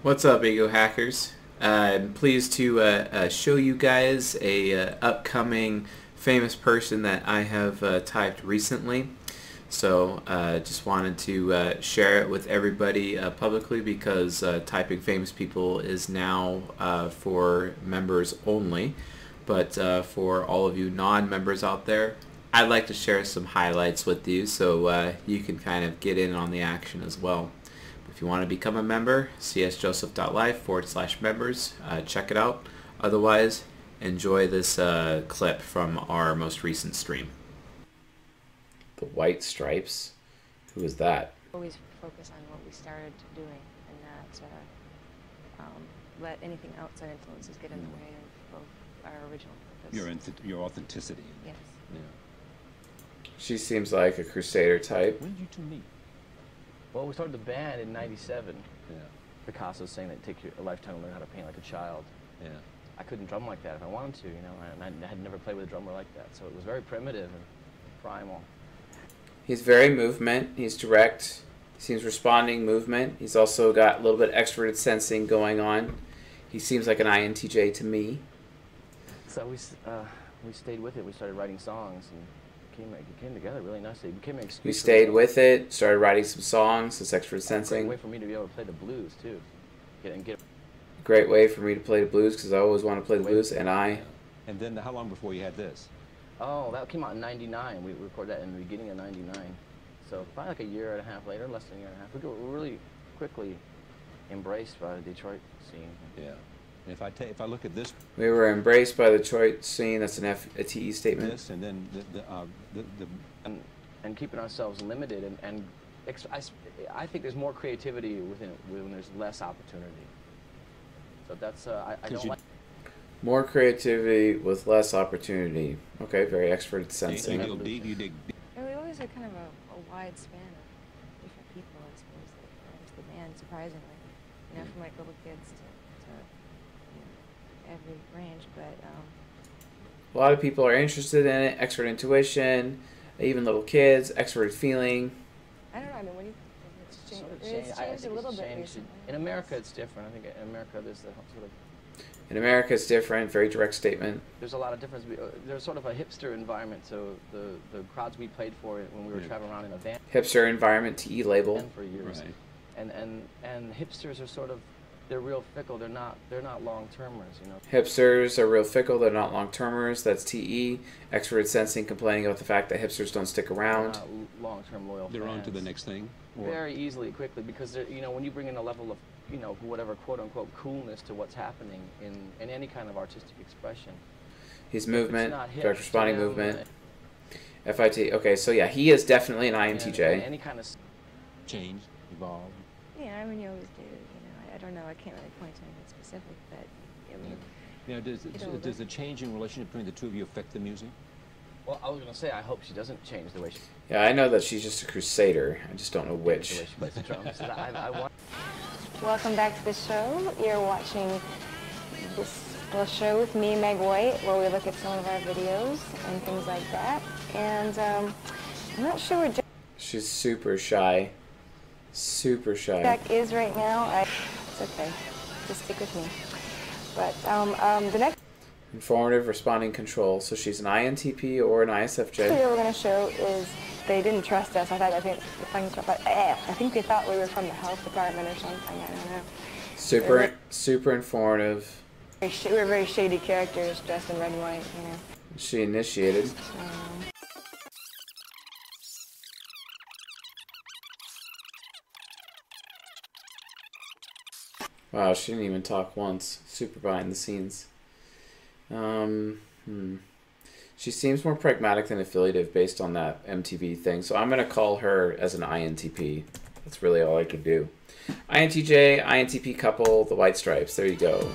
What's up, Ego Hackers? Uh, I'm pleased to uh, uh, show you guys a uh, upcoming famous person that I have uh, typed recently. So uh, just wanted to share it with everybody publicly because typing famous people is now for members only. But for all of you non-members out there, I'd like to share some highlights with you so you can kind of get in on the action as well. If you want to become a member, csjoseph.life forward slash members. Uh, check it out. Otherwise, enjoy this uh, clip from our most recent stream. The White Stripes? Who is that? always focus on what we started doing and not uh, um, let anything outside influences get in the way of, of our original purpose. Your, inth- your authenticity. yes. Yeah. She seems like a crusader type. When did you two meet? Well, we started the band in '97. Yeah. Picasso's saying that it takes you a lifetime to learn how to paint like a child. Yeah. I couldn't drum like that if I wanted to, you know, and I, I had never played with a drummer like that, so it was very primitive and primal. He's very movement. He's direct. He seems responding movement. He's also got a little bit extroverted sensing going on. He seems like an INTJ to me. So we uh, we stayed with it. We started writing songs and came it came together really nicely. It became an. We stayed with it, started writing some songs. It's extroverted Great sensing. way for me to be able to play the blues too, get and get. Great way for me to play the blues because I always want to play the blues, and I And then how long before you had this? Oh, that came out in '99. We recorded that in the beginning of '99. So probably like a year and a half later, less than a year and a half. We got really quickly embraced by the Detroit scene. Yeah. And if I ta- if I look at this we were embraced by the Detroit scene. That's an F- a TE statement. this and then the the, uh, the, the and, and keeping ourselves limited and, and ex- I, s- I think there's more creativity within when there's less opportunity. So that's uh, I, I 'Cause don't you- like More creativity with less opportunity. Okay, very expert you, sensing. you dig deep, you dig. And we always had kind of a, a wide span of different people, I suppose, that got into the band, surprisingly. You know, from like little kids to, to you know, every range. But um, A lot of people are interested in it. Extrovert intuition, even little kids, extroverted feeling. I don't know. I mean, what do you think? It's sort changed, it's changed a little bit changed. In America, it's different. I think in America, there's the sort of In America, it's different. Very direct statement. there's a lot of difference. uh, There's sort of a hipster environment. So the the crowds we played for when we were Yeah. traveling around in a van Hipster environment, TE label. for years. Right. and and and hipsters are sort of they're real fickle. They're not they're not long termers, you know. Hipsters are real fickle. They're not long termers. That's TE. Extroverted sensing, complaining about the fact that hipsters don't stick around. long term loyal. They're on to the next thing. Very easily, quickly, because they're, you know when you bring in a level of you know whatever quote unquote coolness to what's happening in in any kind of artistic expression. His movement, hip direct responding them, movement. FIT. Okay, so yeah, he is definitely an INTJ. and Any kind of change, evolve. Yeah, I mean, you always do. You know, I, I don't know. I can't really point to anything specific, but I mean, Now, does Get older. does the change in relationship between the two of you affect the music? well, I was gonna say I hope she doesn't change the way she, Yeah, I know that she's just a crusader. I just don't know the which. way she plays the drums. I, I want welcome back to the show. You're watching this little show with me, Meg White, where we look at some of our videos and things like that. And um, I'm not sure where She's super shy. Super shy. Jack is right now. I, it's okay. Just stick with me. But um, um, the next Informative responding control. So she's an INTP or an ISFJ. video we're going to show is they didn't trust us. I thought I think if I, can, but, eh, I think they thought we were from the health department or something. I don't know. Super super informative. We were very shady characters dressed in red and white. You know. She initiated. Um, Wow, she didn't even talk once. Super behind the scenes. Um, hmm. She seems more pragmatic than affiliative based on that MTV thing. So I'm gonna call her as an INTP. That's really all I can do. INTJ, INTP couple, the White Stripes. There you go.